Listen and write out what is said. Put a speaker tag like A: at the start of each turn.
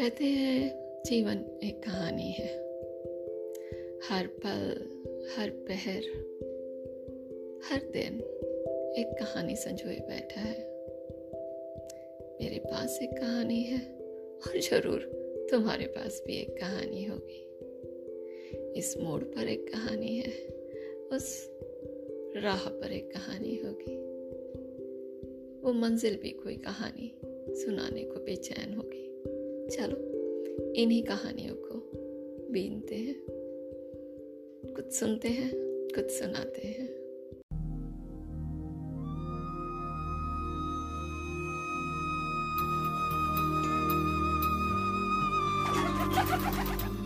A: कहते हैं, जीवन एक कहानी है। हर पल, हर पहर, हर दिन एक कहानी संजोए बैठा है। मेरे पास एक कहानी है और ज़रूर तुम्हारे पास भी एक कहानी होगी। इस मोड़ पर एक कहानी है, उस राह पर एक कहानी होगी। वो मंजिल भी कोई कहानी सुनाने को बेचैन होगी। चलो, इन्हीं कहानियों को बीनते हैं कुछ सुनते हैं, कुछ सुनाते हैं
B: Ha ha ha ha!